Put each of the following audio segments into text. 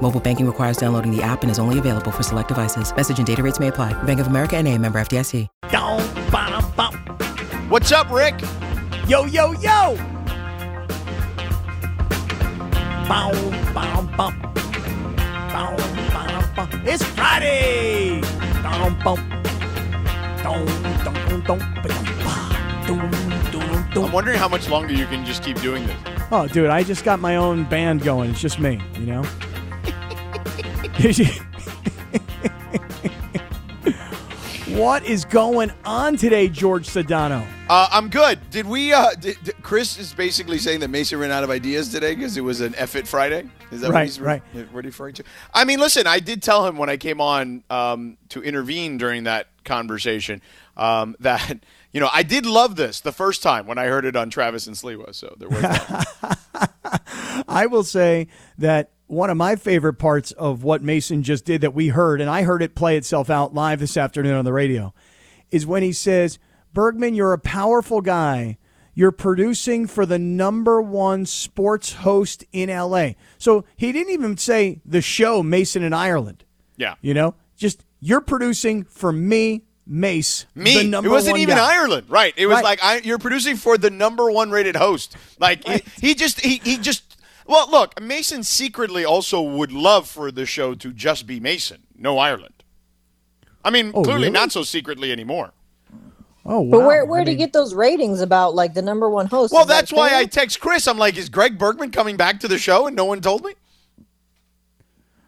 Mobile banking requires downloading the app and is only available for select devices. Message and data rates may apply. Bank of America and a member FDIC. What's up, Rick? Yo, yo, yo! Bow, bow, bow. Bow, bow, bow. It's Friday! Bow, bow. Dum, dum, dum. I'm wondering how much longer you can just keep doing this. Oh, dude, I just got my own band going. It's just me, you know? what is going on today, George Sedano? Uh, I'm good. Did we? Uh, did, did- Chris is basically saying that Mason ran out of ideas today because it was an effort Friday. Is that what Right, he's right. What are you referring to? I mean, listen, I did tell him when I came on um, to intervene during that conversation um, that you know I did love this the first time when I heard it on Travis and Sliwa. So there was. I will say that one of my favorite parts of what Mason just did that we heard, and I heard it play itself out live this afternoon on the radio, is when he says, Bergman, you're a powerful guy. You're producing for the number one sports host in LA. So he didn't even say the show Mason in Ireland. yeah. You know, just you're producing for me, Mace. Me. It wasn't even guy. Ireland, right? It was Right. like I, you're producing for the number one rated host. Like he- he, just he, he just well, look, Mason secretly also would love for the show to just be Mason, no Ireland. I mean, Oh, clearly really? not so secretly anymore. Oh, wow. But where where I do you get those ratings about like the number one host? Well, Is that that's why I text Chris. I'm like, is Greg Bergman coming back to the show and no one told me?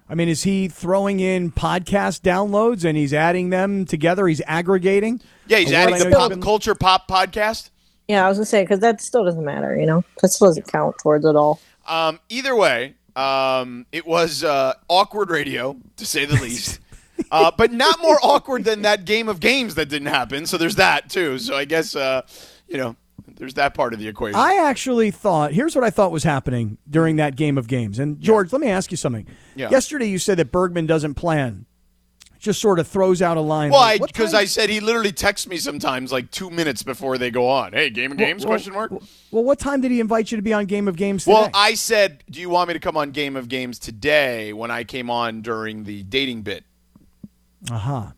I mean, is he throwing in podcast downloads and he's adding them together? He's aggregating. Yeah, he's adding the pop been- culture pop podcast. Yeah, I was gonna say because that still doesn't matter. You know, that still doesn't count towards it all. Um, either way, um, it was uh, awkward radio to say the least. Uh, but not more awkward than that game of games that didn't happen. So there's that too. So I guess uh, you know there's that part of the equation. I actually thought, here's what I thought was happening during that game of games. And George, let me ask you something. Yeah. Yesterday you said that Bergman doesn't plan, just sort of throws out a line. well, like, because time- I said he literally texts me sometimes like two minutes before they go on. Hey, game of games? well, question mark. Well, what time did he invite you to be on Game of Games today? Well, I said, do you want me to come on Game of Games today when I came on during the dating bit? Aha.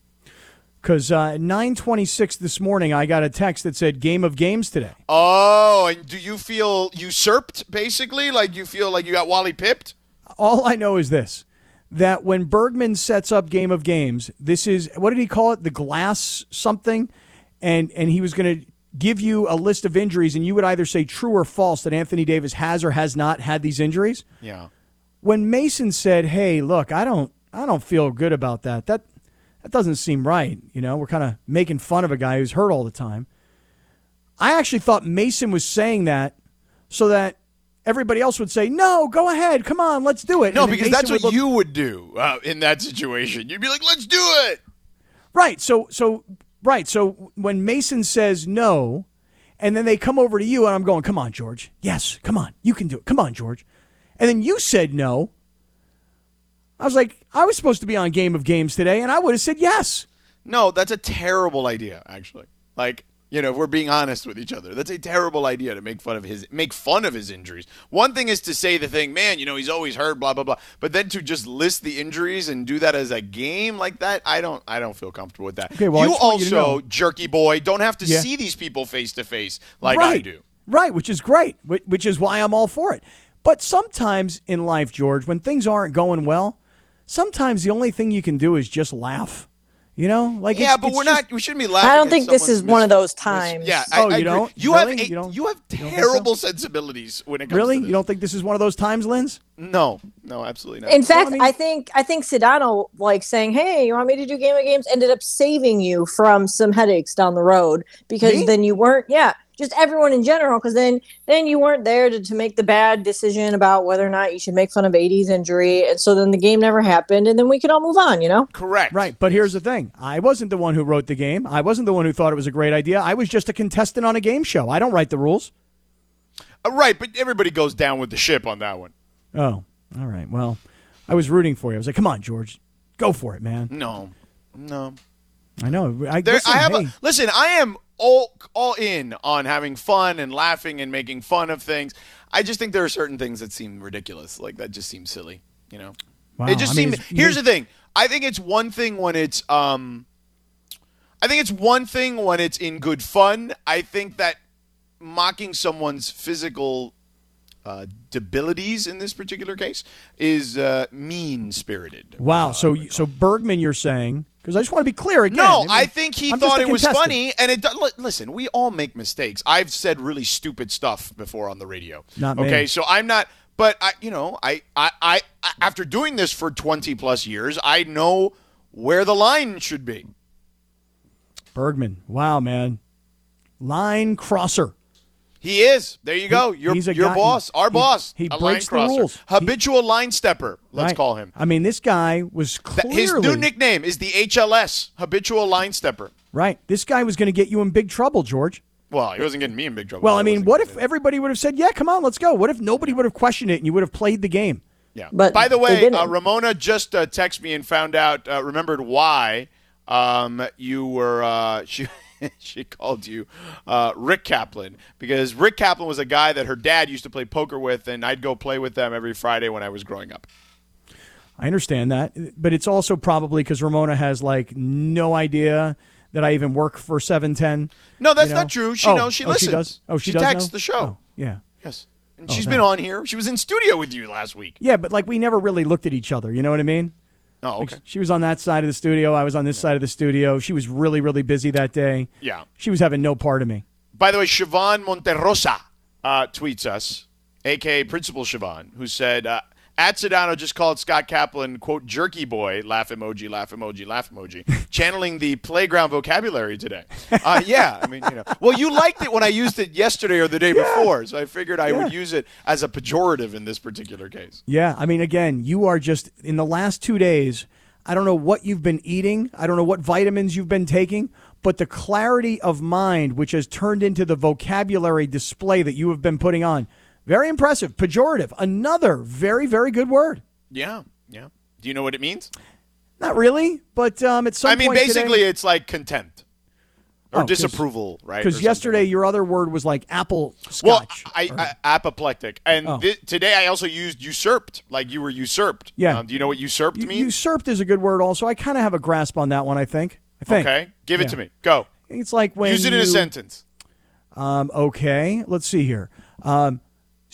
Because uh, at 926 this morning, I got a text that said Game of Games today. Oh, and do you feel usurped, basically? Like you feel like you got Wally pipped? All I know is this that when Bergman sets up Game of Games, this is what did he call it? The glass something, and and he was going to give you a list of injuries, and you would either say true or false that Anthony Davis has or has not had these injuries. Yeah. When Mason said, "Hey, look, I don't I don't feel good about that. That that doesn't seem right. You know, we're kind of making fun of a guy who's hurt all the time." I actually thought Mason was saying that so that everybody else would say, "No, go ahead, come on, let's do it." No, because Mason that's would what look- you would do uh, in that situation. You'd be like, let's do it. Right. So so right. So when Mason says no, and then they come over to you, and I'm going, "Come on, George. Yes, come on, you can do it. Come on, George." And then you said no. I was like, I was supposed to be on Game of Games today, and I would have said yes. No, that's a terrible idea, actually. Like, you know, if we're being honest with each other, that's a terrible idea to make fun of his make fun of his injuries. One thing is to say the thing, man, you know, he's always hurt, blah blah blah. But then to just list the injuries and do that as a game like that, I don't I don't feel comfortable with that. Okay, well, you you also, know- jerky boy, don't have to Yeah. see these people face to face like right. I do. Right, which is great, which is why I'm all for it. But sometimes in life, George, when things aren't going well, sometimes the only thing you can do is just laugh. You know, like Yeah, it's- but it's we're just- not. We shouldn't be laughing. I don't think this someone's is one of those times. yeah, Oh, I, I you agree. don't? You Really? have a, You don't- you have you so? terrible sensibilities when it comes Really, to this. you don't think this is one of those times, Linz? No, no, absolutely not. In fact, I mean- I think I think Sedano like saying, "Hey, you want me to do Game of Games?" ended up saving you from some headaches down the road because Me? then you weren't. Yeah, just everyone in general, because then then you weren't there to, to make the bad decision about whether or not you should make fun of AD's injury, and so then the game never happened, and then we could all move on. You know, Correct. Right, but here's the thing: I wasn't the one who wrote the game. I wasn't the one who thought it was a great idea. I was just a contestant on a game show. I don't write the rules. Uh, right, but everybody goes down with the ship on that one. Oh, all right. Well, I was rooting for you. I was like, "Come on, George, go for it, man." No, no. I know. I, There, listen, I have hey, a, listen. I am all all in on having fun and laughing and making fun of things. I just think there are certain things that seem ridiculous. Like that just seems silly. You know, Wow, it just I mean, seems. Here's the thing. I think it's one thing when it's um. I think it's one thing when it's in good fun. I think that mocking someone's physical uh, debilities in this particular case is uh, mean spirited. Wow. So, so Bergman, you're saying? Because I just want to be clear again. No, mean, I think he I'm thought it was funny, and it. Listen, we all make mistakes. I've said really stupid stuff before on the radio. Not me. okay. So I'm not, but I, you know, I, I, I, I- after doing this for 20 plus years, I know where the line should be. Bergman. Wow, man. Line crosser. He is. There you go. Your, he's a your guy- boss, our he- boss. he a breaks line the crosser. rules. He- Habitual line stepper. Let's Right. call him. I mean, this guy was clearly His new nickname is the HLS, habitual line stepper. right. This guy was going to get you in big trouble, George. Well, he wasn't getting me in big trouble. Well, I mean, what if do everybody would have said, "Yeah, come on, let's go"? What if nobody would have questioned it and you would have played the game? Yeah. But by the way, uh, Ramona just uh, texted me and found out, uh, remembered why um, you were. Uh, she she called you uh, Rick Kaplan because Rick Kaplan was a guy that her dad used to play poker with, and I'd go play with them every Friday when I was growing up. I understand that, but it's also probably because Ramona has like no idea that I even work for Seven Ten. No, that's not true. She oh, knows. She oh, listens. She does. Oh, she, she does texts know? the show. Oh, yeah. Yes, and she's been on here. She was in studio with you last week. Yeah, but like we never really looked at each other. You know what I mean? Oh, Like, okay. She was on that side of the studio. I was on this side of the studio. She was really, really busy that day. Yeah. She was having no part of me. By the way, Siobhan Monterosa uh, tweets us, aka Principal Siobhan, who said, uh, at Sedano just called Scott Kaplan, quote, jerky boy, laugh emoji, laugh emoji, laugh emoji, channeling the playground vocabulary today. Uh, yeah, I mean, you know. Well, you liked it when I used it yesterday or the day before, so I figured I would use it as a pejorative in this particular case. Yeah, I mean, again, you are just in the last two days. I don't know what you've been eating. I don't know what vitamins you've been taking, but the clarity of mind, which has turned into the vocabulary display that you have been putting on, very impressive. Pejorative, another very, very good word. Yeah, yeah. Do you know what it means? Not really, but um, at some I mean, basically, today- it's like contempt or Oh, 'cause- disapproval, right? because yesterday your other word was like apple Well, scotch. I, or- I apoplectic, and Oh. thi- today I also used usurped, like you were usurped. Yeah. Um, do you know what usurped U- means? usurped is a good word. Also, I kind of have a grasp on that one. I think. I think. okay, give it Yeah. to me. Go. It's like when Use it in a sentence. Um, okay, let's see here. Um,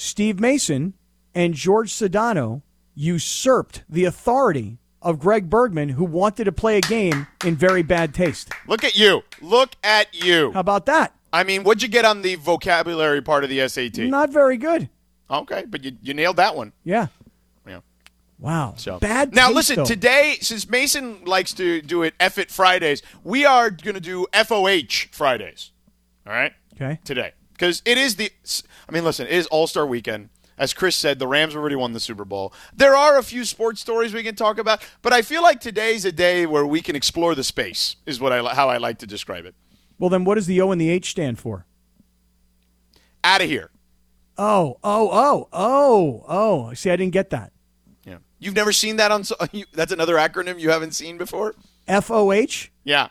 Steve Mason and George Sedano usurped the authority of Greg Bergman, who wanted to play a game in very bad taste. Look at you. Look at you. How about that? I mean, what'd you get on the vocabulary part of the SAT? Not very good. Okay, but you, you nailed that one. Yeah. Yeah. Wow. So bad. Now taste, listen, though. today since Mason likes to do it F it Fridays, we are going to do FOH Fridays. All right? Okay. Today. Cuz it is the I mean listen, it is All-Star weekend. As Chris said, the Rams already won the Super Bowl. There are a few sports stories we can talk about, but I feel like today's a day where we can explore the space. Is what I how I like to describe it. Well, then what does the O and the H stand for? Out of here. Oh, oh, oh, oh, oh. See, I didn't get that. Yeah. You've never seen that on that's another acronym you haven't seen before? F O H? Yeah.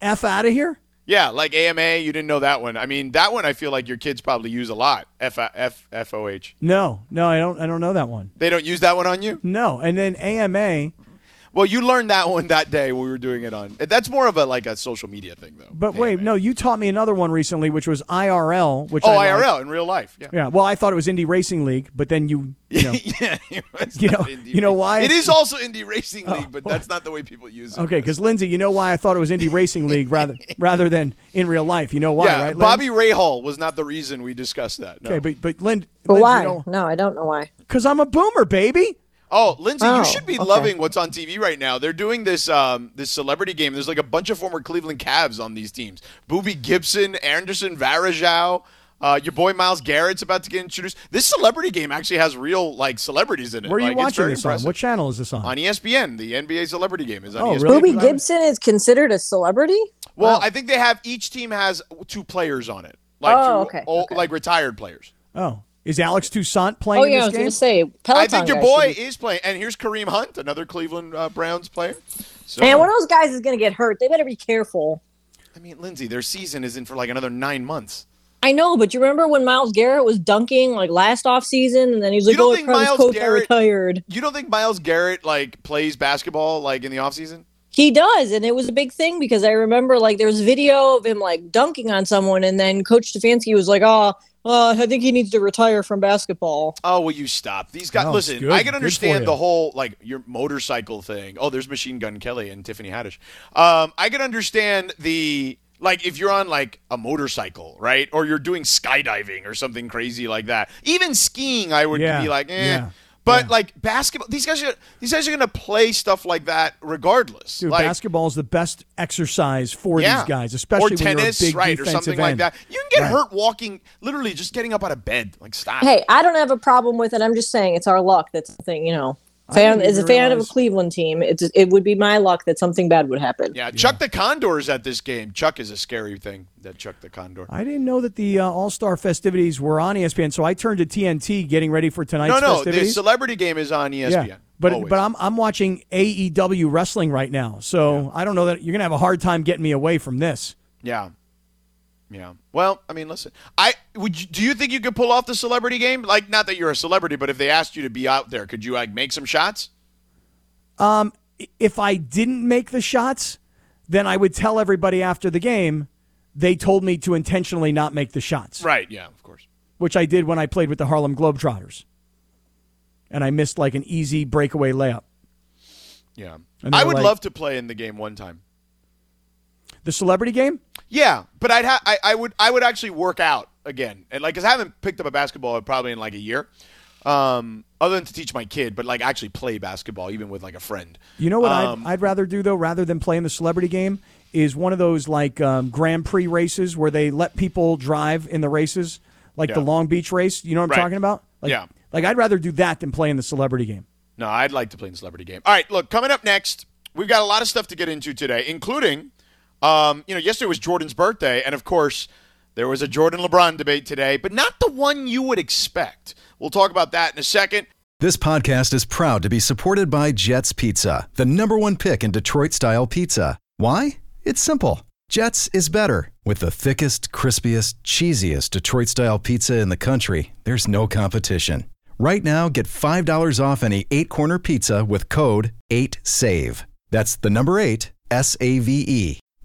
F out of here? Yeah, like AMA, you didn't know that one. I mean, that one I feel like your kids probably use a lot. F F F O H. No, no, I don't. I don't know that one. They don't use that one on you? No, and then AMA. Well, you learned that one that day when we were doing it on. That's more of a like a social media thing though. But wait, AMA. no, you taught me another one recently, which was IRL. Which Oh, I like. IRL in real life. Yeah. Yeah. Well, I thought it was Indy Racing League, but then you, you know. yeah, You know- you know why? It is also Indy Racing oh. League, but that's not the way people use it. Okay, because Lindsay, you know why I thought it was Indy Racing League rather rather than in real life. You know why, yeah, right? Lynn? Bobby Rahal was not the reason we discussed that. No. Okay, but but Lynn, But Lindsay, why? You know, no, I don't know why. Because I'm a boomer, baby. Oh, Lindsay, Oh, you should be okay. loving what's on TV right now. They're doing this um, this celebrity game. There's like a bunch of former Cleveland Cavs on these teams. Boobie Gibson, Anderson Varejao, uh, your boy Myles Garrett's about to get introduced. This celebrity game actually has real like celebrities in it. Where are you Like, watching very this on? What channel is this on? on ESPN, the NBA celebrity game is on Oh, ESPN. really? Boobie Gibson is considered a celebrity. Well, Wow. I think they have each team has two players on it, like Oh, two, okay, oh, okay. like retired players. oh, is Alex Toussaint playing Oh in yeah, I was going to say Peloton. I think your boy should be- is playing, and here's Kareem Hunt, another Cleveland uh, Browns player. So, Man, one of those guys is going to get hurt. They better be careful. I mean, Lindsay, their season is in for like another nine months. I know, but you remember when Myles Garrett was dunking like last off season, and then he was You like, don't "Oh, think Travis Myles Coach, Garrett- retired." You don't think Myles Garrett like plays basketball like in the offseason? He does, and it was a big thing because I remember like there was video of him like dunking on someone, and then Coach Stefanski was like, "Oh, uh, I think he needs to retire from basketball." Oh, will you stop? These guys, No, listen, good. I can understand the whole like your motorcycle thing. Oh, there's Machine Gun Kelly and Tiffany Haddish. Um, I can understand the like if you're on like a motorcycle, right, or you're doing skydiving or something crazy like that. Even skiing, I would Yeah, be like, eh. yeah, But yeah. like basketball, these guys are these guys are gonna play stuff like that regardless. Dude, like, basketball is the best exercise for yeah. these guys, especially or when tennis, you're a big right, or defensive something like that. You can get Right. hurt walking, literally just getting up out of bed. Like stop. Hey, I don't have a problem with it. I'm just saying it's our luck that's the thing, you know. I Fan didn't as a even fan of a Cleveland team, it's it would be my luck that something bad would happen. Yeah, Chuck the Condor's at this game. Chuck is a scary thing. That Chuck the Condor. I didn't know that the uh, All Star festivities were on ESPN, so I turned to TNT getting ready for tonight's No, no, the celebrity game is on ESPN. yeah, but always. but I'm I'm watching AEW wrestling right now, so I don't know that you're gonna have a hard time getting me away from this. yeah, yeah. Well, I mean, listen, I would. You, do you think you could pull off the celebrity game? Like, not that you're a celebrity, but if they asked you to be out there, could you like make some shots? Um, if I didn't make the shots, then I would tell everybody after the game they told me to intentionally not make the shots. Right. Yeah. Of course. which I did when I played with the Harlem Globetrotters. And I missed like an easy breakaway layup. Yeah. I would like- love to play in the game one time. The celebrity game? Yeah, but I'd ha- I, I would I would actually work out again, and like, cause I haven't picked up a basketball probably in like a year, um, other than to teach my kid, but like actually play basketball even with like a friend. You know what Um, I'd, I'd rather do though, rather than playing the celebrity game, is one of those like um, Grand Prix races where they let people drive in the races, like the Long Beach race. You know what I'm Right. talking about? Like, Yeah. Like I'd rather do that than play in the celebrity game. No, I'd like to play in the celebrity game. All right, look, coming up next, we've got a lot of stuff to get into today, including, um, you know, yesterday was Jordan's birthday, and of course, there was a Jordan LeBron debate today, but not the one you would expect. We'll talk about that in a second. This podcast is proud to be supported by Jets Pizza, the number one pick in Detroit style pizza. Why? It's simple. Jets is better. With the thickest, crispiest, cheesiest Detroit style pizza in the country, there's no competition. Right now, get $5 off any eight corner pizza with code 8SAVE. That's the number eight, S A V E.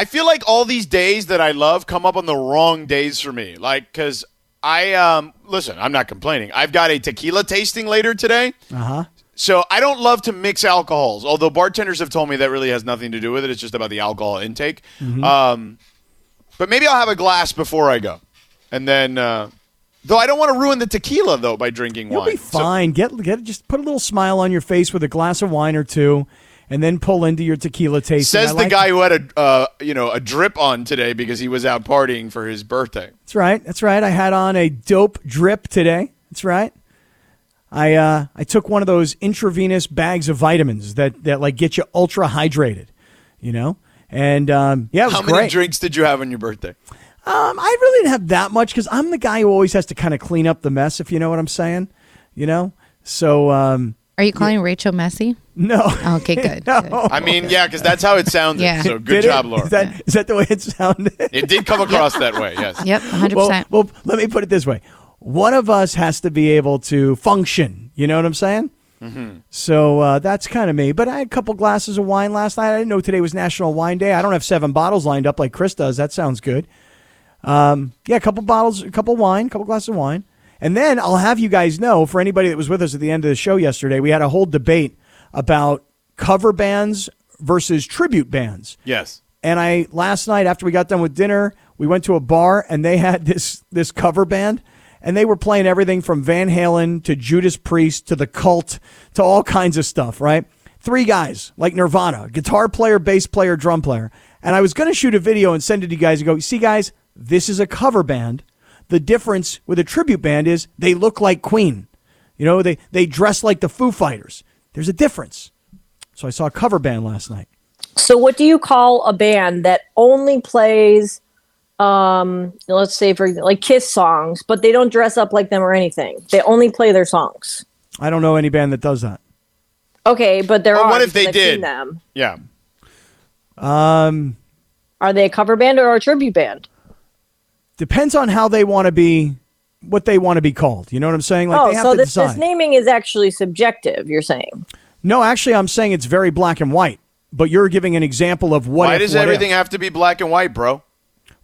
I feel like all these days that I love come up on the wrong days for me. Like cuz I um listen, I'm not complaining. I've got a tequila tasting later today. Uh-huh. So I don't love to mix alcohols, although bartenders have told me that really has nothing to do with it. It's just about the alcohol intake. Mm-hmm. Um, but maybe I'll have a glass before I go, and then uh, though I don't want to ruin the tequila though by drinking You'll wine. be So- fine. get get just put a little smile on your face with a glass of wine or two, and then pull into your tequila tasting. says the like- guy who had a uh, you know a drip on today because he was out partying for his birthday. That's right. That's right. I had on a dope drip today. That's right. I uh, I took one of those intravenous bags of vitamins that that like get you ultra hydrated, you know. And um, yeah, it was How many great. drinks did you have on your birthday? Um, I really didn't have that much because I'm the guy who always has to kind of clean up the mess, if you know what I'm saying. You know. So um, Are you calling Rachel messy? no. Okay, good. No. good. I mean, yeah, because that's how it sounded. Yeah. So good Did job, it? Laura. Is that is that the way it sounded? it did come across that way. Yes. Yep, 100%. well, well, let me put it this way: one of us has to be able to function. You know what I'm saying? So uh, that's kind of me. But I had a couple glasses of wine last night. I didn't know today was National Wine Day. I don't have seven bottles lined up like Chris does. That sounds good. Um, yeah, a couple bottles, a couple wine, a couple glasses of wine. And then I'll have you guys know for anybody that was with us at the end of the show yesterday, we had a whole debate about cover bands versus tribute bands. Yes. And I last night after we got done with dinner, we went to a bar and they had this this cover band and they were playing everything from Van Halen to Judas Priest to the Cult to all kinds of stuff, right? Three guys like Nirvana, guitar player, bass player, drum player. And I was going to shoot a video and send it to you guys and go, "See guys, this is a cover band. The difference with a tribute band is they look like Queen. You know, they they dress like the Foo Fighters. There's a difference." So I saw a cover band last night. So what do you call a band that only plays um let's say for like Kiss songs, but they don't dress up like them or anything. They only play their songs. I don't know any band that does that. Okay, but there Well, are what if they I've did? them. Yeah. Um, Are they a cover band or a tribute band? Depends on how they want to be, what they want to be called. You know what I'm saying? Like oh, they have so to this, decide. this naming is actually subjective, you're saying. no, actually, I'm saying it's very black and white. But you're giving an example of what. Why if, does what everything if. have to be black and white, bro?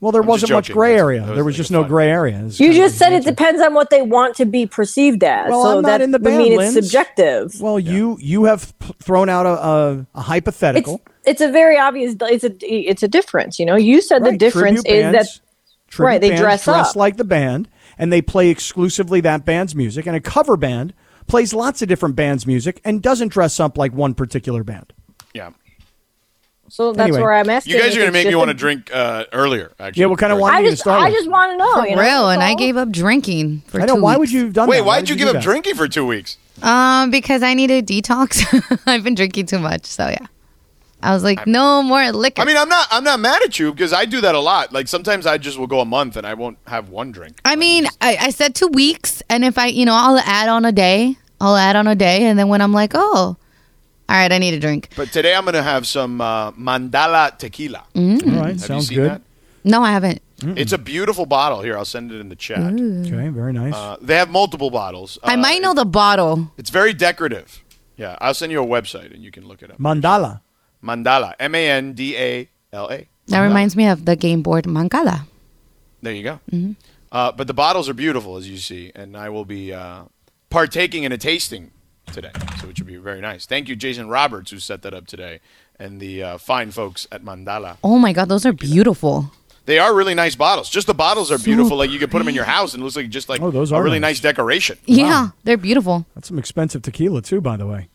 Well, there I'm wasn't much gray area. was There was like just no fun- gray area. You just said it answer. depends on what they want to be perceived as. Well, so I'm not that in the would mean band, it's subjective. Well, you you have p- thrown out a, a, a hypothetical. it's a very obvious it's a it's a difference, you know. You said the difference tribute is bands- that tribute right, they bands dress dress up. like the band, and they play exclusively that band's music. And a cover band plays lots of different bands' music and doesn't dress up like one particular band. Yeah. so that's Anyway. where I'm asking. You guys if are going to make me just want a- to drink uh, earlier, actually. Yeah, what kind of wine I are you just to start I with? just want to know. For you know, real, and I gave up drinking for I know. two Why would you have done Wait, that? why did did you give up that? drinking for two weeks? Um, because I needed a detox. I've been drinking too much, so yeah. I was like, no more liquor. I mean, I'm not. I'm not mad at you because I do that a lot. Like sometimes I just will go a month and I won't have one drink. I mean, I, I said two weeks, and if I, you know, I'll add on a day. I'll add on a day, and then when I'm like, oh, all right, I need a drink. But today I'm going to have some uh, Mandala tequila. All right, Have you sounds seen good. that? No, I haven't. It's a beautiful bottle. Here, I'll send it in the chat. Okay, very nice. Uh, they have multiple bottles. I Uh, might know the bottle. It's very decorative. Yeah, I'll send you a website and you can look it up. Mandala. Mandala, M A N D A L A. That reminds me of the game board Mancala. There you go. Uh, but the bottles are beautiful, as you see, and I will be uh, partaking in a tasting today, so which will be very nice. Thank you, Jason Roberts, who set that up today, and the uh, fine folks at Mandala. Oh my god, those are beautiful. They are really nice bottles. Just the bottles are beautiful. Like you could put them in your house, and it looks like just like Oh, those a are really nice. nice decoration. Yeah, they're beautiful. That's some expensive tequila too, by the way.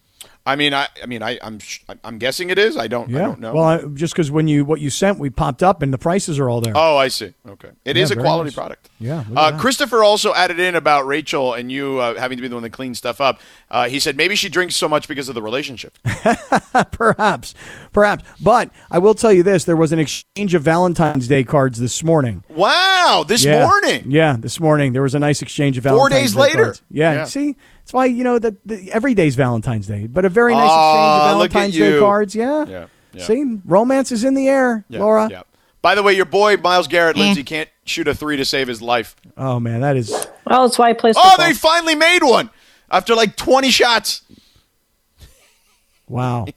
I mean, I, I mean, I, I'm, I'm guessing it is. I don't, I Yeah. don't know. Well, I, just because when you what you sent, we popped up and the prices are all there. Oh, I see. Okay, it Yeah, is a quality nice. product. Yeah, Uh. Christopher also added in about Rachel and you uh, having to be the one that cleans stuff up. Uh, he said maybe she drinks so much because of the relationship. perhaps, perhaps. But I will tell you this: there was an exchange of Valentine's Day cards this morning. wow, this yeah. morning. Yeah, this morning there was a nice exchange of Four Valentine's days Day later. cards. Yeah, Yeah. see, that's why you know that the, every day's Valentine's Day, but a very nice Oh, exchange of Valentine's Day cards. Yeah. Yeah, yeah. See, romance is in the air, Yeah, Laura. yeah. By the way, your boy Myles Garrett, Eh. Lindsay can't shoot a three to save his life. Oh man, that is Oh, that's why I play Oh, football. they finally made one after like 20 shots. wow.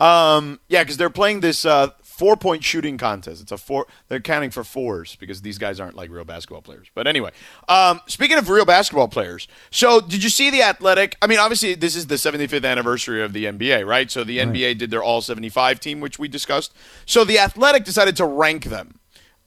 Um, yeah, because they're playing this uh, four point shooting contest. It's a four. They're counting for fours because these guys aren't like real basketball players. But anyway, um, speaking of real basketball players, so did you see the Athletic? I mean, obviously this is the 75th anniversary of the NBA, right? So the NBA did their All 75 team, which we discussed. So the Athletic decided to rank them,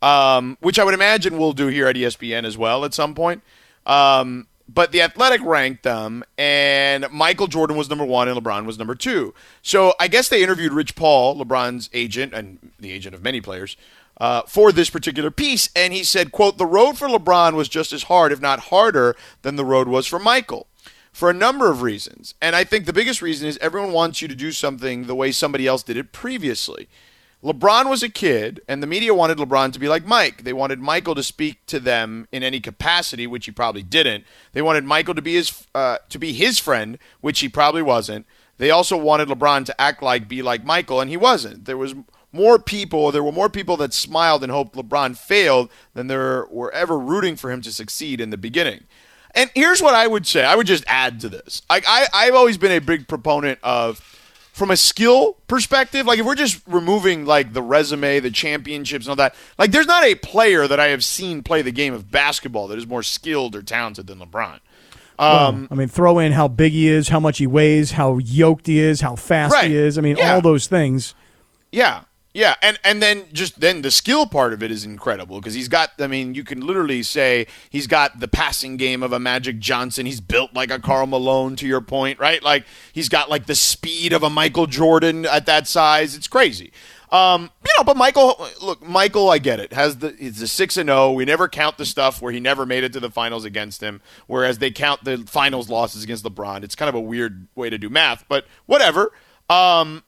um, which I would imagine we'll do here at ESPN as well at some point. Um, but the Athletic ranked them, and Michael Jordan was number one, and LeBron was number two. So I guess they interviewed Rich Paul, LeBron's agent and the agent of many players, uh, for this particular piece, and he said, "quote The road for LeBron was just as hard, if not harder, than the road was for Michael." For a number of reasons. And I think the biggest reason is everyone wants you to do something the way somebody else did it previously. LeBron was a kid, and the media wanted LeBron to be like Mike. They wanted Michael to speak to them in any capacity, which he probably didn't. They wanted Michael to be his uh, to be his friend, which he probably wasn't. They also wanted LeBron to act like, be like Michael, and he wasn't. There was more people. There were more people that smiled and hoped LeBron failed than there were ever rooting for him to succeed in the beginning. and here's what I would say. I would just add to this. Like I, I've always been a big proponent of, from a skill perspective. Like if we're just removing like the resume, the championships, and all that. Like there's not a player that I have seen play the game of basketball that is more skilled or talented than LeBron. Um, I mean, throw in how big he is, how much he weighs, how yoked he is, how fast Right. he is. I mean, Yeah. all those things. Yeah. Yeah, and and then just then the skill part of it is incredible because he's got. I mean, you can literally say he's got the passing game of a Magic Johnson. He's built like a Karl Malone. To your point, right? Like he's got like the speed of a Michael Jordan at that size. It's crazy. Um, you know, but Michael, look, Michael, I get it. Has the he's a six and zero. We never count the stuff where he never made it to the finals against him, whereas they count the finals losses against LeBron. It's kind of a weird way to do math, but whatever. Um,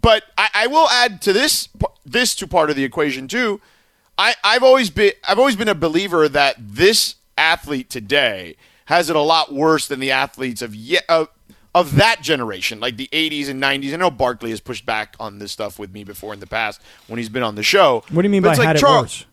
but I, I will add to this this to part of the equation too. I, I've always been I've always been a believer that this athlete today has it a lot worse than the athletes of yet of, of that generation, like the '80s and '90s. I know Barkley has pushed back on this stuff with me before in the past when he's been on the show. What do you mean But by it's like had it Charles- worse?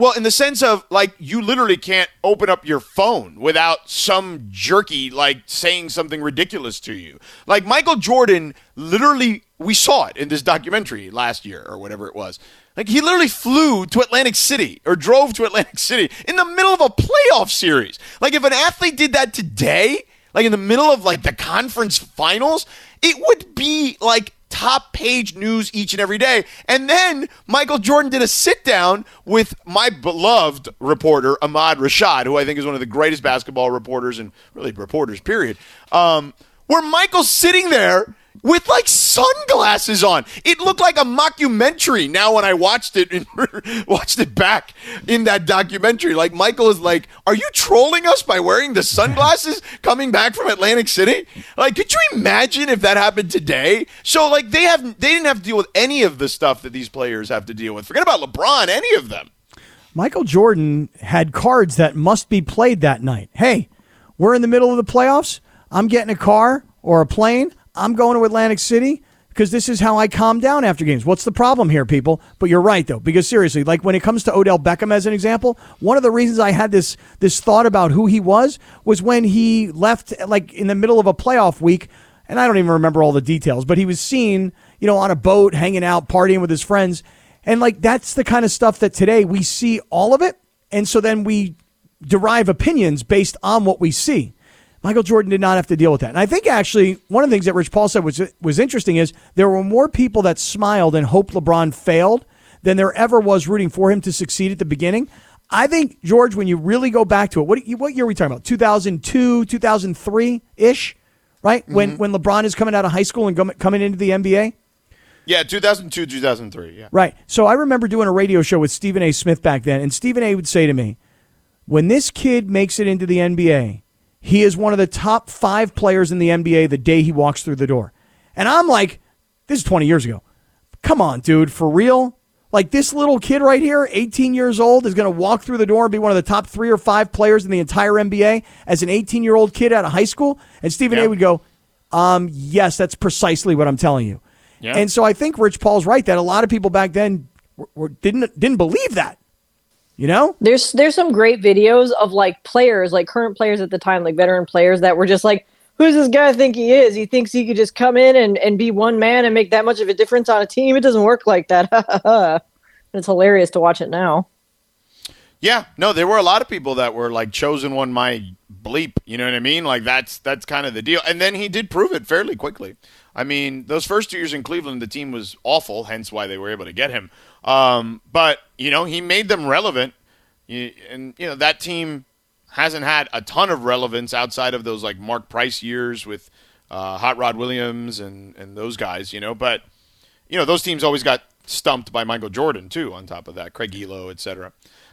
Well, in the sense of like you literally can't open up your phone without some jerky like saying something ridiculous to you. Like Michael Jordan literally we saw it in this documentary last year or whatever it was. Like he literally flew to Atlantic City or drove to Atlantic City in the middle of a playoff series. Like if an athlete did that today, like in the middle of like the conference finals, it would be like top page news each and every day. And then Michael Jordan did a sit down with my beloved reporter Ahmad Rashad, who I think is one of the greatest basketball reporters and really reporters, period. Um, where Michael's sitting there with like sunglasses on. It looked like a mockumentary. Now when I watched it and watched it back in that documentary, like Michael is like, "Are you trolling us by wearing the sunglasses coming back from Atlantic City?" Like, could you imagine if that happened today? So like they have they didn't have to deal with any of the stuff that these players have to deal with. Forget about LeBron, any of them. Michael Jordan had cards that must be played that night. Hey, we're in the middle of the playoffs. I'm getting a car or a plane. I'm going to Atlantic City because this is how I calm down after games. What's the problem here, people? But you're right though, because seriously, like when it comes to Odell Beckham as an example, one of the reasons I had this this thought about who he was was when he left like in the middle of a playoff week, and I don't even remember all the details, but he was seen, you know, on a boat hanging out, partying with his friends. And like that's the kind of stuff that today we see all of it. And so then we derive opinions based on what we see. Michael Jordan did not have to deal with that. And I think actually one of the things that Rich Paul said was was interesting is there were more people that smiled and hoped LeBron failed than there ever was rooting for him to succeed at the beginning. I think George, when you really go back to it, what what year are we talking about? Two thousand two, two thousand three ish, right? When mm-hmm. when LeBron is coming out of high school and go- coming into the NBA. Yeah, 2002, 2003. Yeah. Right. So I remember doing a radio show with Stephen A. Smith back then, and Stephen A. would say to me, when this kid makes it into the NBA, he is one of the top five players in the NBA the day he walks through the door. And I'm like, this is 20 years ago. Come on, dude, for real? Like this little kid right here, 18 years old, is going to walk through the door and be one of the top three or five players in the entire NBA as an 18 year old kid out of high school? And Stephen Yeah. A. would go, um, yes, that's precisely what I'm telling you. Yeah. And so I think Rich Paul's right that a lot of people back then were, were, didn't didn't believe that. You know? There's there's some great videos of like players, like current players at the time, like veteran players that were just like, "Who's this guy think he is? He thinks he could just come in and, and be one man and make that much of a difference on a team. It doesn't work like that." it's hilarious to watch it now. Yeah, no, there were a lot of people that were like chosen one my bleep. You know what I mean? Like that's that's kind of the deal. And then he did prove it fairly quickly. I mean, those first two years in Cleveland, the team was awful, hence why they were able to get him. Um, but you know, he made them relevant, and you know that team hasn't had a ton of relevance outside of those like Mark Price years with uh, Hot Rod Williams and and those guys. You know, but you know those teams always got stumped by Michael Jordan too. On top of that, Craig Ehlo, etc.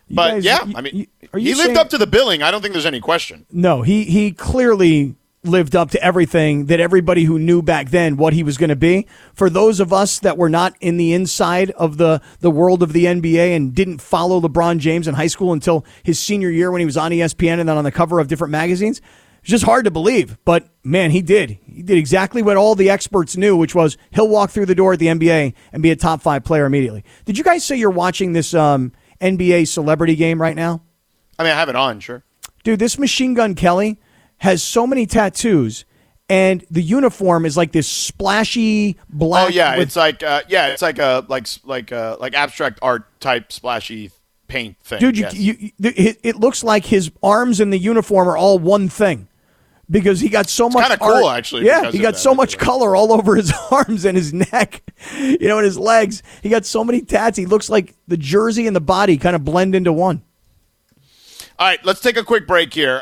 But guys- yeah, you- I mean, you- he you lived up to the billing. I don't think there's any question. No, he he clearly lived up to everything that everybody who knew back then what he was going to be. For those of us that were not in the inside of the the world of the NBA and didn't follow LeBron James in high school until his senior year when he was on ESPN and then on the cover of different magazines, it's just hard to believe. But man, he did. He did exactly what all the experts knew, which was he'll walk through the door at the NBA and be a top five player immediately. Did you guys say you're watching this um, NBA celebrity game right now? I mean, I have it on, sure. Dude, this Machine Gun Kelly has so many tattoos, and the uniform is like this splashy black. Oh yeah, it's like uh, yeah, it's like a like like uh, like abstract art type splashy paint thing. dude. You, yes. you, it, it looks like his arms and the uniform are all one thing. Because he got so much kinda cool, actually, Yeah, he got that, so much color all over his arms and his neck, you know, and his legs. He got so many tats. He looks like the jersey and the body kind of blend into one. All right, let's take a quick break here.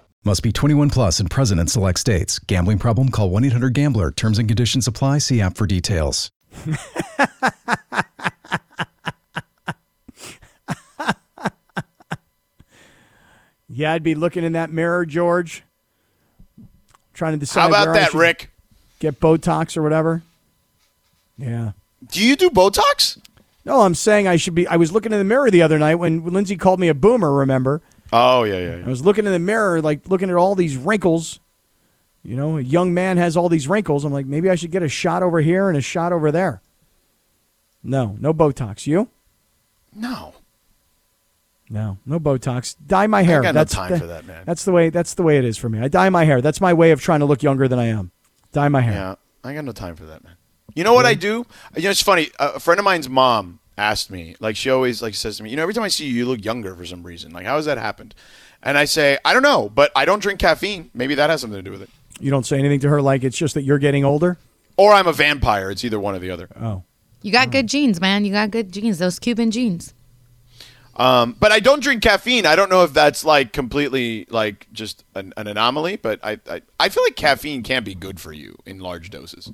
Must be 21 plus and present in select states. Gambling problem? Call 1 800 Gambler. Terms and conditions apply. See app for details. Yeah, I'd be looking in that mirror, George, trying to decide How about where that, should Rick? Get Botox or whatever. Yeah. Do you do Botox? No, I'm saying I should be. I was looking in the mirror the other night when Lindsay called me a boomer. Remember? Oh yeah, yeah. I was looking in the mirror, like looking at all these wrinkles. You know, a young man has all these wrinkles. I'm like, maybe I should get a shot over here and a shot over there. No, no Botox. You? No, No, no Botox. Dye my hair. got no that's time the, for that, man. That's the way. That's the way it is for me. I dye my hair. That's my way of trying to look younger than I am. Dye my hair. yeah, I got no time for that, man. You know what I do? You know, it's funny. A friend of mine's mom asked me, like, she always like says to me, you know, every time I see you, you look younger for some reason. Like, how has that happened? And I say, I don't know, but I don't drink caffeine. Maybe that has something to do with it. You don't say anything to her like it's just that you're getting older. Or I'm a vampire. It's either one or the other. Oh, You got good genes, man. You got good genes. Those Cuban genes. Um, but I don't drink caffeine. I don't know if that's like completely like just an, an anomaly, but I, I I feel like caffeine can be good for you in large doses.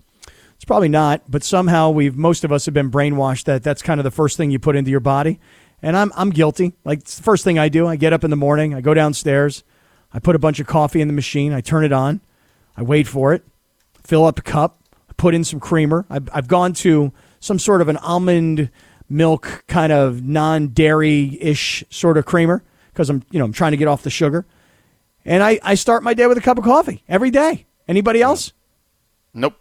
It's probably not. But somehow we've most of us have been brainwashed that that's kind of the first thing you put into your body. And I'm I'm guilty. Like it's the first thing I do. I get up in the morning. I go downstairs. I put a bunch of coffee in the machine. I turn it on. I wait for it. Fill up a cup. I put in some creamer. I've, I've gone to some sort of an almond milk kind of non-dairy ish sort of creamer because I'm you know I'm trying to get off the sugar. And I, I start my day with a cup of coffee every day. Anybody else? Nope.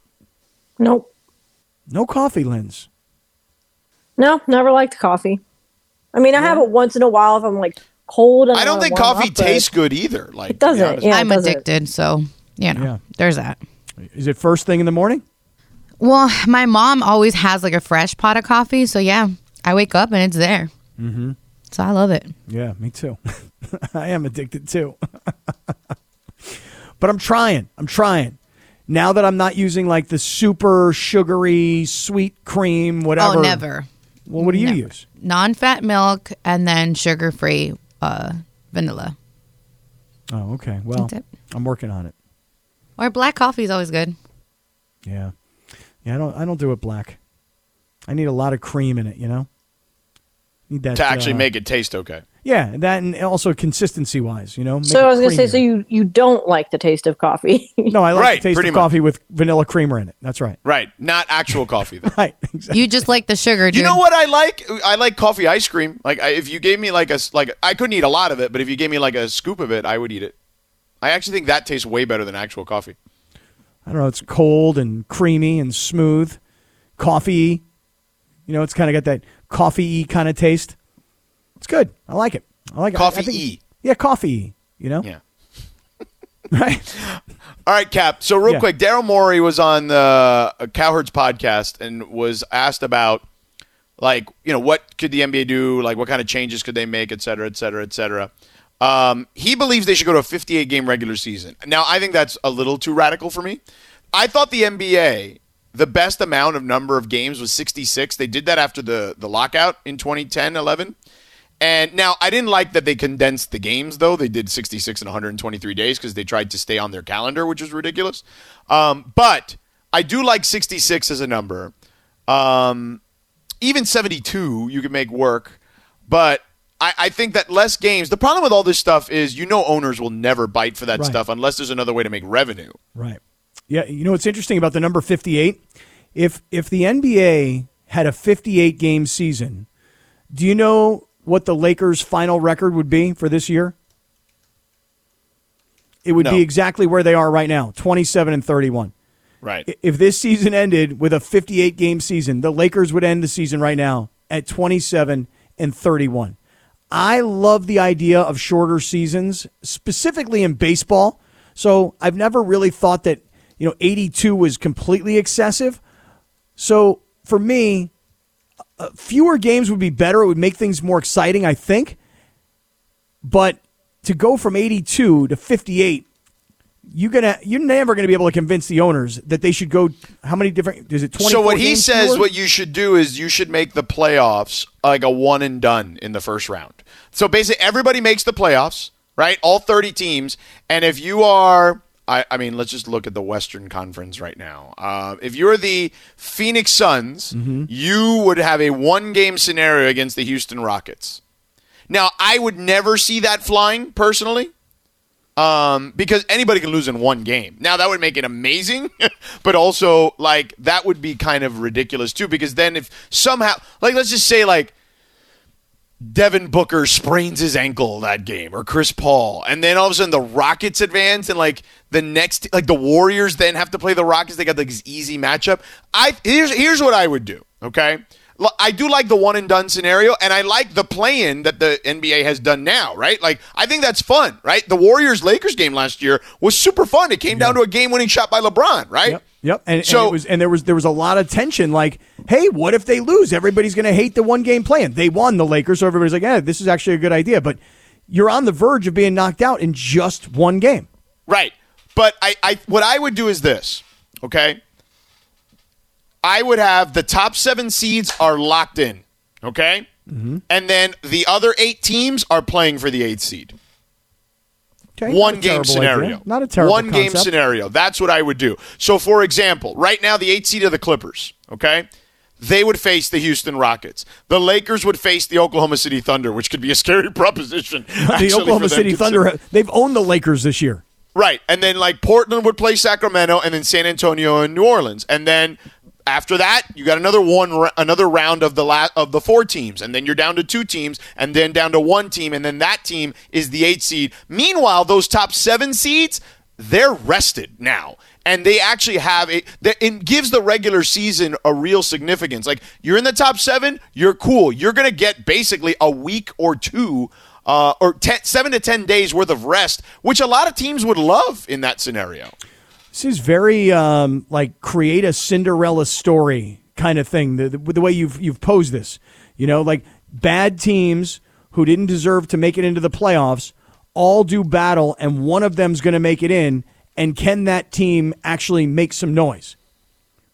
Nope. No coffee, Linz. No, never liked coffee. I mean, I have it once in a while if I'm like cold. And I don't wanna think coffee up, tastes good either. Like It doesn't, to be honest. Yeah, I'm doesn't. addicted, so you know, Yeah. there's that. Is it first thing in the morning? Well, my mom always has like a fresh pot of coffee, so yeah, I wake up and it's there. Mm-hmm. So I love it. Yeah, me too. I am addicted too. but I'm trying. I'm trying. Now that I'm not using like the super sugary sweet cream, whatever. Oh, never. Well, what do you Never. use? Non-fat milk and then sugar-free uh, vanilla. Oh, okay. Well, I'm working on it. Or black coffee is always good. Yeah. Yeah, I don't I don't do it black. I need a lot of cream in it, you know? Need that to actually uh, make it taste okay. Yeah, that and also consistency wise, you know. So I was gonna say, so you you don't like the taste of coffee? No, I like Right, the taste of much. coffee with vanilla creamer in it. That's right. Right, not actual coffee. Though. Right. Exactly. You just like the sugar, dude. You know what I like? I like coffee ice cream. Like I, if you gave me like a s- like I couldn't eat a lot of it, but if you gave me like a scoop of it, I would eat it. I actually think that tastes way better than actual coffee. I don't know. It's cold and creamy and smooth, coffee. You know, it's kind of got that coffee kind of taste. It's good. I like it. I like it. I- I think- Coffee-y. Yeah, coffee. You know, Yeah. right? All right, Kap. So real Yeah. quick, Daryl Morey was on the uh, Cowherd's podcast and was asked about like you know what could the NBA do? Like what kind of changes could they make, et cetera, et cetera, et cetera. Um, he believes they should go to a 58 game regular season. Now I think that's a little too radical for me. I thought the NBA the best amount of number of games was 66. They did that after the the lockout in 2010 11. And now I didn't like that they condensed the games though. They did 66 in 123 days because they tried to stay on their calendar, which was ridiculous. Um, but I do like 66 as a number. Um, even 72 you can make work, but I, I, think that less games. The problem with all this stuff is you know owners will never bite for that right. stuff unless there's another way to make revenue. Right. Yeah. You know what's interesting about the number 58? If if the NBA had a 58 game season, do you know what the Lakers' final record would be for this year? It would no. be exactly where they are right now, 27 and 31. Right. If this season ended with a 58 game season, the Lakers would end the season right now at 27 and 31. I love the idea of shorter seasons, specifically in baseball. So I've never really thought that, you know, 82 was completely excessive. So for me, uh, fewer games would be better. It would make things more exciting, I think. But to go from 82 to 58, you're gonna you're never gonna be able to convince the owners that they should go. How many different? Is it 20? So what he says, fewer? what you should do is you should make the playoffs like a one and done in the first round. So basically, everybody makes the playoffs, right? All 30 teams, and if you are I, I mean, let's just look at the Western Conference right now. Uh, if you're the Phoenix Suns, mm-hmm. you would have a one game scenario against the Houston Rockets. Now, I would never see that flying personally. Um, because anybody can lose in one game. Now that would make it amazing, but also like that would be kind of ridiculous too. Because then if somehow, like, let's just say like Devin Booker sprains his ankle that game or Chris Paul. And then all of a sudden the Rockets advance and like the next like the Warriors then have to play the Rockets. They got like this easy matchup. I here's here's what I would do, okay? I do like the one and done scenario, and I like the play in that the NBA has done now, right? Like, I think that's fun, right? The Warriors Lakers game last year was super fun. It came yeah. down to a game winning shot by LeBron, right? Yep. Yep. And, so, and, was, and there was there was a lot of tension. Like, hey, what if they lose? Everybody's going to hate the one game plan. They won the Lakers, so everybody's like, yeah, this is actually a good idea. But you're on the verge of being knocked out in just one game. Right. But I, I what I would do is this, okay? I would have the top seven seeds are locked in, okay? Mm-hmm. And then the other eight teams are playing for the eighth seed. Okay, one game scenario. Idea. Not a terrible One concept. game scenario. That's what I would do. So, for example, right now, the eight seed of the Clippers, okay? They would face the Houston Rockets. The Lakers would face the Oklahoma City Thunder, which could be a scary proposition. the Oklahoma City Thunder, they've owned the Lakers this year. Right. And then, like, Portland would play Sacramento, and then San Antonio and New Orleans. And then after that, you got another one, another round of the la- of the four teams, and then you're down to two teams, and then down to one team, and then that team is the eight seed. Meanwhile, those top seven seeds, they're rested now, and they actually have it. It gives the regular season a real significance. Like you're in the top seven, you're cool. You're gonna get basically a week or two. Uh, or ten, seven to ten days worth of rest, which a lot of teams would love in that scenario. This is very um, like create a Cinderella story kind of thing. The, the, the way you've you've posed this, you know, like bad teams who didn't deserve to make it into the playoffs all do battle, and one of them's going to make it in. And can that team actually make some noise?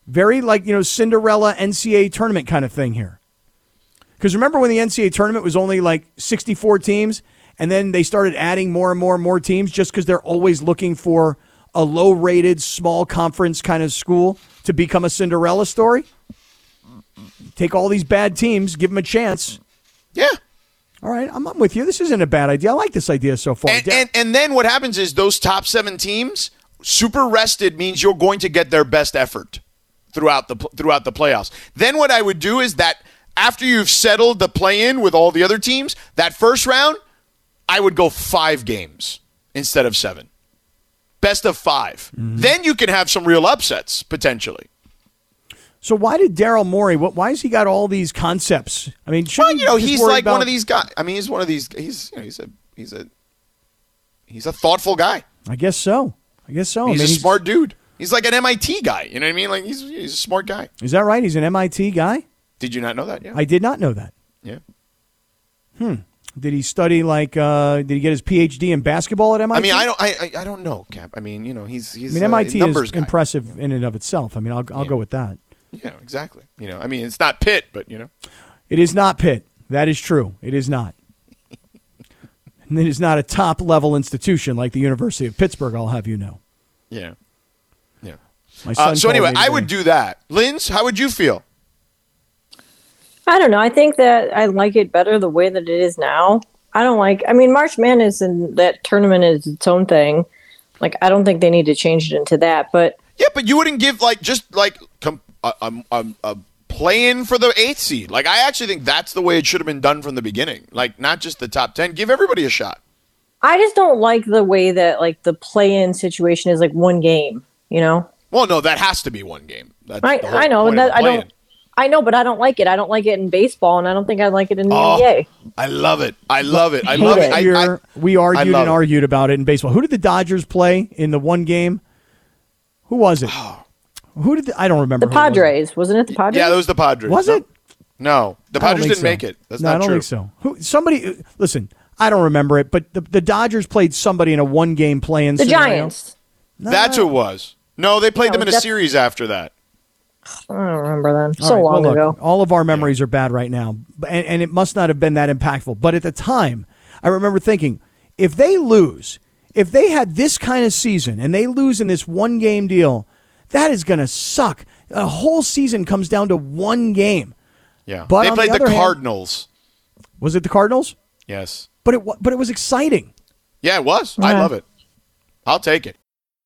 Very like you know Cinderella NCAA tournament kind of thing here. Because remember when the NCAA tournament was only like 64 teams, and then they started adding more and more and more teams just because they're always looking for a low rated, small conference kind of school to become a Cinderella story? Take all these bad teams, give them a chance. Yeah. All right, I'm, I'm with you. This isn't a bad idea. I like this idea so far. And, and, and then what happens is those top seven teams, super rested means you're going to get their best effort throughout the throughout the playoffs. Then what I would do is that after you've settled the play in with all the other teams, that first round, I would go five games instead of seven best of 5 mm-hmm. Then you can have some real upsets potentially. So why did Daryl Morey? What? Why has he got all these concepts? I mean, well, you know, he's like about... one of these guys. I mean, he's one of these. He's you know, he's a he's a he's a thoughtful guy. I guess so. I guess so. He's I mean, a he's... smart dude. He's like an MIT guy. You know what I mean? Like he's he's a smart guy. Is that right? He's an MIT guy. Did you not know that? Yeah. I did not know that. yeah. Did he study like? Uh, did he get his PhD in basketball at MIT? I mean, I don't. I, I don't know, Kap. I mean, you know, he's he's. I mean, uh, MIT numbers is guy. impressive in and of itself. I mean, I'll I'll Yeah. go with that. Yeah, exactly. You know, I mean, it's not Pitt, but you know. It is not Pitt. That is true. It is not. and it is not a top level institution like the University of Pittsburgh. I'll have you know. Yeah. Yeah. My son Uh, so anyway, I would do that. Linz, how would you feel? I don't know. I think that I like it better the way that it is now. I don't like. I mean, March Madness and that tournament is its own thing. Like, I don't think they need to change it into that. But Yeah, but you wouldn't give like just like com- a, a, a, a play-in for the eighth seed. Like I actually think that's the way it should have been done from the beginning. Like not just the top ten. Give everybody a shot. I just don't like the way that like the play-in situation is like one game. You know. Well, no, that has to be one game. That's I I know that I don't. I know, but I don't like it. I don't like it in baseball, and I don't think I like it in the Oh, NBA. I love it. I love it. I love it. it. I, I, we argued love and it. argued about it in baseball. Who did the Dodgers play in the one game? Who was it? Oh. Who did the, I don't remember. The who was. Padres, wasn't it? The Padres. yeah, that was the Padres. Was No. it? No, the Padres didn't so. make it. That's no, not I don't true. think so. Who? Somebody. Listen, I don't remember it, but the, the Dodgers played somebody in a one-game play-in. the scenario. Giants. That's who it was. No, they played No, them in a def- series after that. I don't remember then. All so right, well, long look, ago. All of our memories are bad right now, and, and it must not have been that impactful. But at the time, I remember thinking, if they lose, if they had this kind of season and they lose in this one game deal, that is going to suck. A whole season comes down to one game. Yeah, But they on the played the, other hand- Cardinals. Was it the Cardinals? Yes. But it but it was exciting. Yeah, it was. I love it. I'll take it.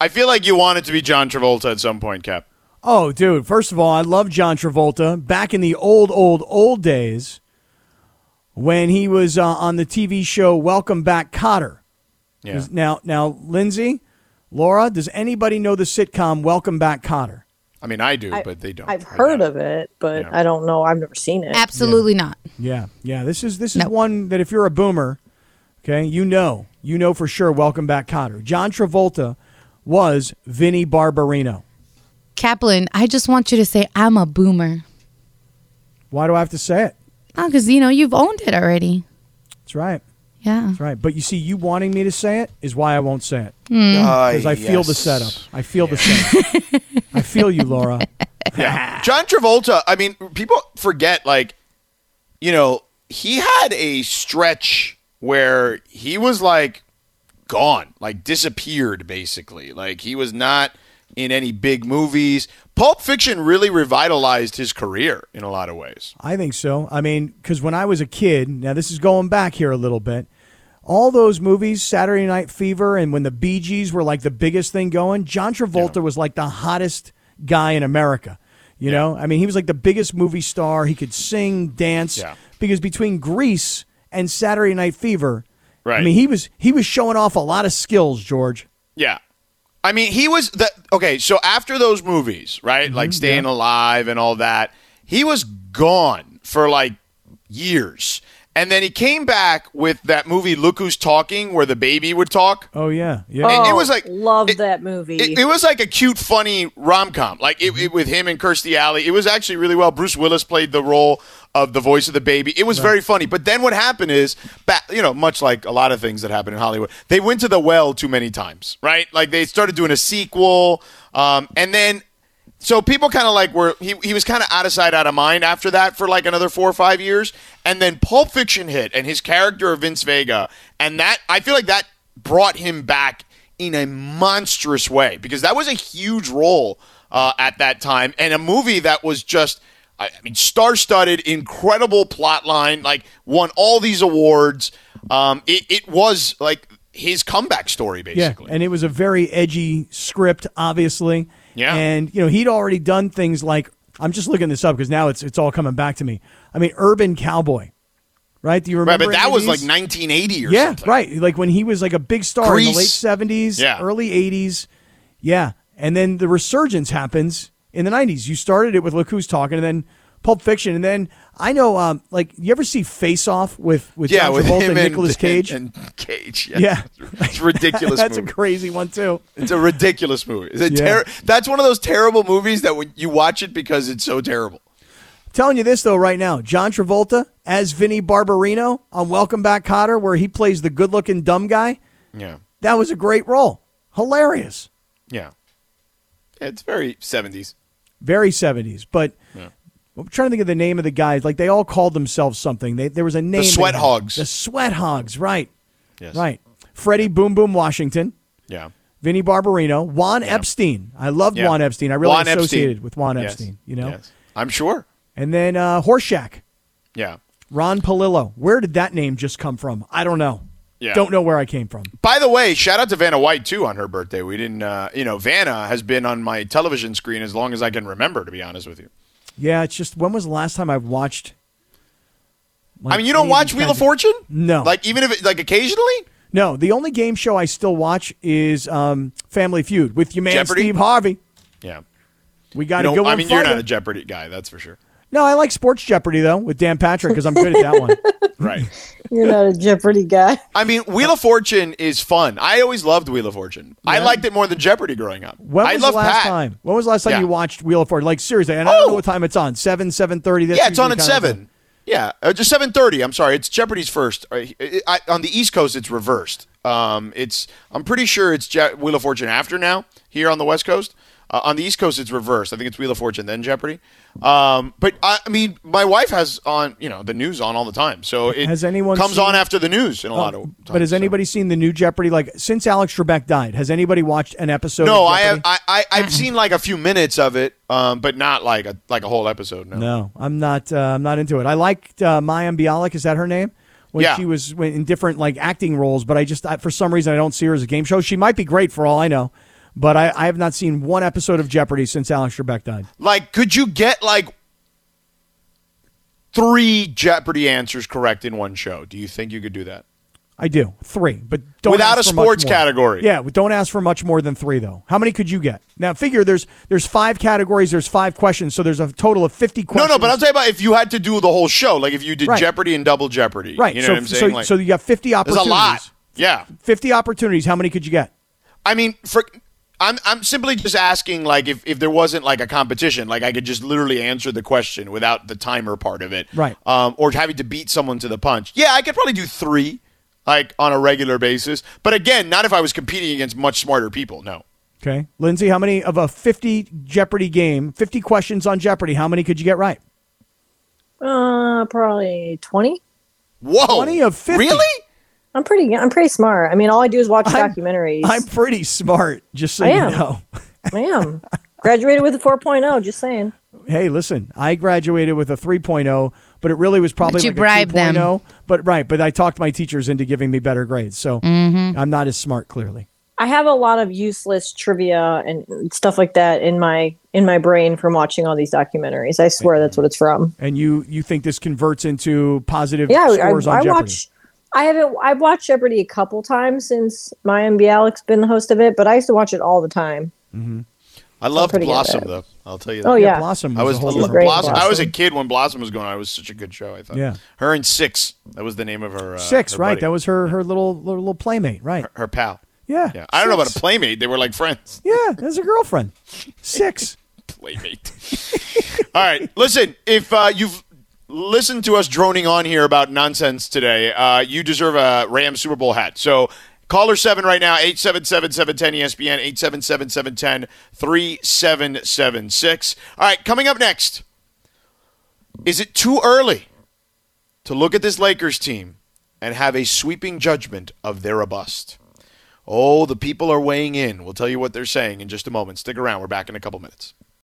I feel like you want it to be John Travolta at some point, Kap. Oh, dude! First of all, I love John Travolta back in the old, old, old days when he was uh, on the TV show Welcome Back, Kotter. Yeah. Now, now, Lindsay, Laura, does anybody know the sitcom Welcome Back, Kotter? I mean, I do, I- but they don't. I've heard of it, but Yeah. I don't know. I've never seen it. Absolutely not. Yeah, yeah. This is this is No. one that if you're a boomer, okay, you know, you know for sure. Welcome back, Kotter. John Travolta was Vinny Barbarino. Kaplan, I just want you to say I'm a boomer. Why do I have to say it? Oh, because you know you've owned it already. That's right. Yeah. That's right. But you see, you wanting me to say it is why I won't say it Ah, because I feel the setup. I feel the setup. I feel you, Laura. Yeah. John Travolta, I mean, people forget, like, you know, he had a stretch where he was like gone, like disappeared, basically. Like, he was not in any big movies. Pulp Fiction really revitalized his career in a lot of ways. I think so. I mean, because when I was a kid, now this is going back here a little bit. All those movies, Saturday Night Fever, and when the Bee Gees were like the biggest thing going, John Travolta was like the hottest guy in America. You know, I mean, he was like the biggest movie star. He could sing, dance. Yeah. Because between Grease and Saturday Night Fever, I mean, he was he was showing off a lot of skills, George. Yeah. I mean, he was the okay. So after those movies, right, like mm-hmm, Staying Alive and all that, he was gone for like years, and then he came back with that movie "Look Who's Talking," where the baby would talk. Oh yeah, yeah. And Oh, it was like love it- that movie. It, it was like a cute, funny rom com, like it, mm-hmm. it- with him and Kirstie Alley. It was actually really well. Bruce Willis played the role of the voice of the baby. It was very funny. But then what happened is, you know, much like a lot of things that happen in Hollywood, they went to the well too many times, right? Like they started doing a sequel, um, and then. So people kind of like were he, he was kind of out of sight, out of mind after that for like another four or five years, and then Pulp Fiction hit, and his character of Vince Vega, and that I feel like that brought him back in a monstrous way because that was a huge role uh, at that time, and a movie that was just I I mean star-studded, incredible plot line, like won all these awards. Um, it, it was like his comeback story, basically. Yeah, and it was a very edgy script, obviously. Yeah. And, you know, he'd already done things like I'm just looking this up because now it's it's all coming back to me. I mean, Urban Cowboy, right? Do you Right, remember? but that was like 1980 or yeah, something. right. Like when he was like a big star in the late seventies, Yeah. early eighties. Yeah. And then the resurgence happens in the nineties. You started it with Look Who's Talking and then Pulp Fiction. And then I know um like you ever see Face Off with, with Yeah, John with Travolta him and and Nicolas Cage? And, Cage. yeah. It's a ridiculous That's movie. a crazy one too. It's a ridiculous movie. It's a Yeah. ter- that's one of those terrible movies that when you watch it because it's so terrible. Telling you this though right now, John Travolta as Vinny Barbarino on Welcome Back Kotter, where he plays the good looking dumb guy. Yeah. That was a great role. Hilarious. Yeah. It's very 70s. Very 70s. But I'm trying to think of the name of the guys. Like they all called themselves something. They, there was a name. they Sweat. Hogs. The Sweat Hogs, right. Yes. Right. Freddie Boom Boom Washington, Yeah. Vinny Barbarino, Juan Epstein. I loved Yeah. Juan Epstein. I really Juan associated Epstein. with Juan Yes. Epstein, you know? Yes. I'm sure. And then uh, Horshack, Yeah. Ron Palillo. Where did that name just come from? I don't know. Yeah. Don't know where I came from. By the way, shout out to Vanna White too on her birthday. We didn't, uh, you know, Vanna has been on my television screen as long as I can remember. To be honest with you, Yeah, it's just when was the last time I've watched? like, I mean, you don't watch Wheel of Fortune? No. Like even if it, like occasionally. No, the only game show I still watch is um, Family Feud with your man Jeopardy? Steve Harvey. Yeah. We got to a know, good one. I mean, you're not a Jeopardy guy, that's for sure. No, I like Sports Jeopardy though with Dan Patrick because I'm good at that one. Right. You're not a Jeopardy guy. I mean, Wheel of Fortune is fun. I always loved Wheel of Fortune. I liked it more than Jeopardy growing up. When was I the last Pat. time? When was the last time Yeah. you watched Wheel of Fortune? Like seriously, and I don't Oh! know what time it's on. Seven, seven thirty. Yeah, it's on at seven. Yeah, uh, just seven thirty. I'm sorry, it's Jeopardy's first. Uh, I, I, on the East Coast, it's reversed. Um, it's I'm pretty sure it's Je- Wheel of Fortune after now here on the West Coast. Uh, on the East Coast, it's reversed. I think it's Wheel of Fortune then Jeopardy. Um, but I, I mean, my wife has on you know the news on all the time, so it Has anyone comes seen- on after the news in a lot of. Oh, but times, has so. anybody seen the new Jeopardy? Like since Alex Trebek died, has anybody watched an episode? No, I have. I, I I've seen like a few minutes of it, um, but not like a like a whole episode. No. No, I'm not. Uh, I'm not into it. I liked uh, Mayim Bialik. Is that her name? When Yeah. she was in different like acting roles, but I just I, for some reason I don't see her as a game show. She might be great for all I know, but I, I have not seen one episode of Jeopardy since Alex Trebek died. Like, could you get like three Jeopardy answers correct in one show? Do you think you could do that? I do three, but don't Without a sports category. Yeah, don't ask for much more than three though. How many could you get? Now figure there's there's five categories. There's five questions, so there's a total of fifty questions. no, no, but I'm talking about if you had to do the whole show, like if you did Right. Jeopardy and Double Jeopardy. right. You know so what I'm saying? so like, so you got fifty opportunities. there's a lot. Yeah. Fifty opportunities. How many could you get? I mean, for I'm I'm simply just asking like if, if there wasn't like a competition, like I could just literally answer the question without the timer part of it. Right. Um, or having to beat someone to the punch. Yeah, I could probably do three, like on a regular basis. But again, not if I was competing against much smarter people. No. Okay, Lindsay, how many of a fifty Jeopardy game, fifty questions on Jeopardy? How many could you get right? Uh, probably twenty. Whoa. 20 of 50. Really? I'm pretty. I'm pretty smart. I mean, all I do is watch I'm- documentaries. I'm pretty smart, just so I you am. know. I am. Graduated with a 4.0. Just saying. Hey, listen, I graduated with a 3.0, but it really was probably But you like bribed a them. 2.0. But right, but I talked my teachers into giving me better grades, so Mm-hmm. I'm not as smart. Clearly, I have a lot of useless trivia and stuff like that in my in my brain from watching all these documentaries. I swear that's what it's from. and you you think this converts into positive Yeah, I, scores on I Jeopardy? watch. I haven't. I've watched Jeopardy a couple times since Mayim Bialik's been the host of it, but I used to watch it all the time. I loved pretty good at Blossom though. I'll tell you that. Oh yeah, Blossom. I was a whole I, different- great Blossom. I was a kid when Blossom was going. on. It was such a good show. I thought. Yeah. Her and Six. That was the name of her. Uh, Six, her right? buddy. That was her her little little, little playmate, right? her, her pal. Yeah. Yeah. I don't know about a playmate. They were like friends. Yeah, as a girlfriend. Six. Playmate. All right. Listen, if uh, you've listened to us droning on here about nonsense today, uh, you deserve a Rams Super Bowl hat. So. Caller 7 right now, 877-710-ESPN, 877-710-3776. All right, coming up next, is it too early to look at this Lakers team and have a sweeping judgment of their a bust? Oh, the people are weighing in. We'll tell you what they're saying in just a moment. Stick around. We're back in a couple minutes.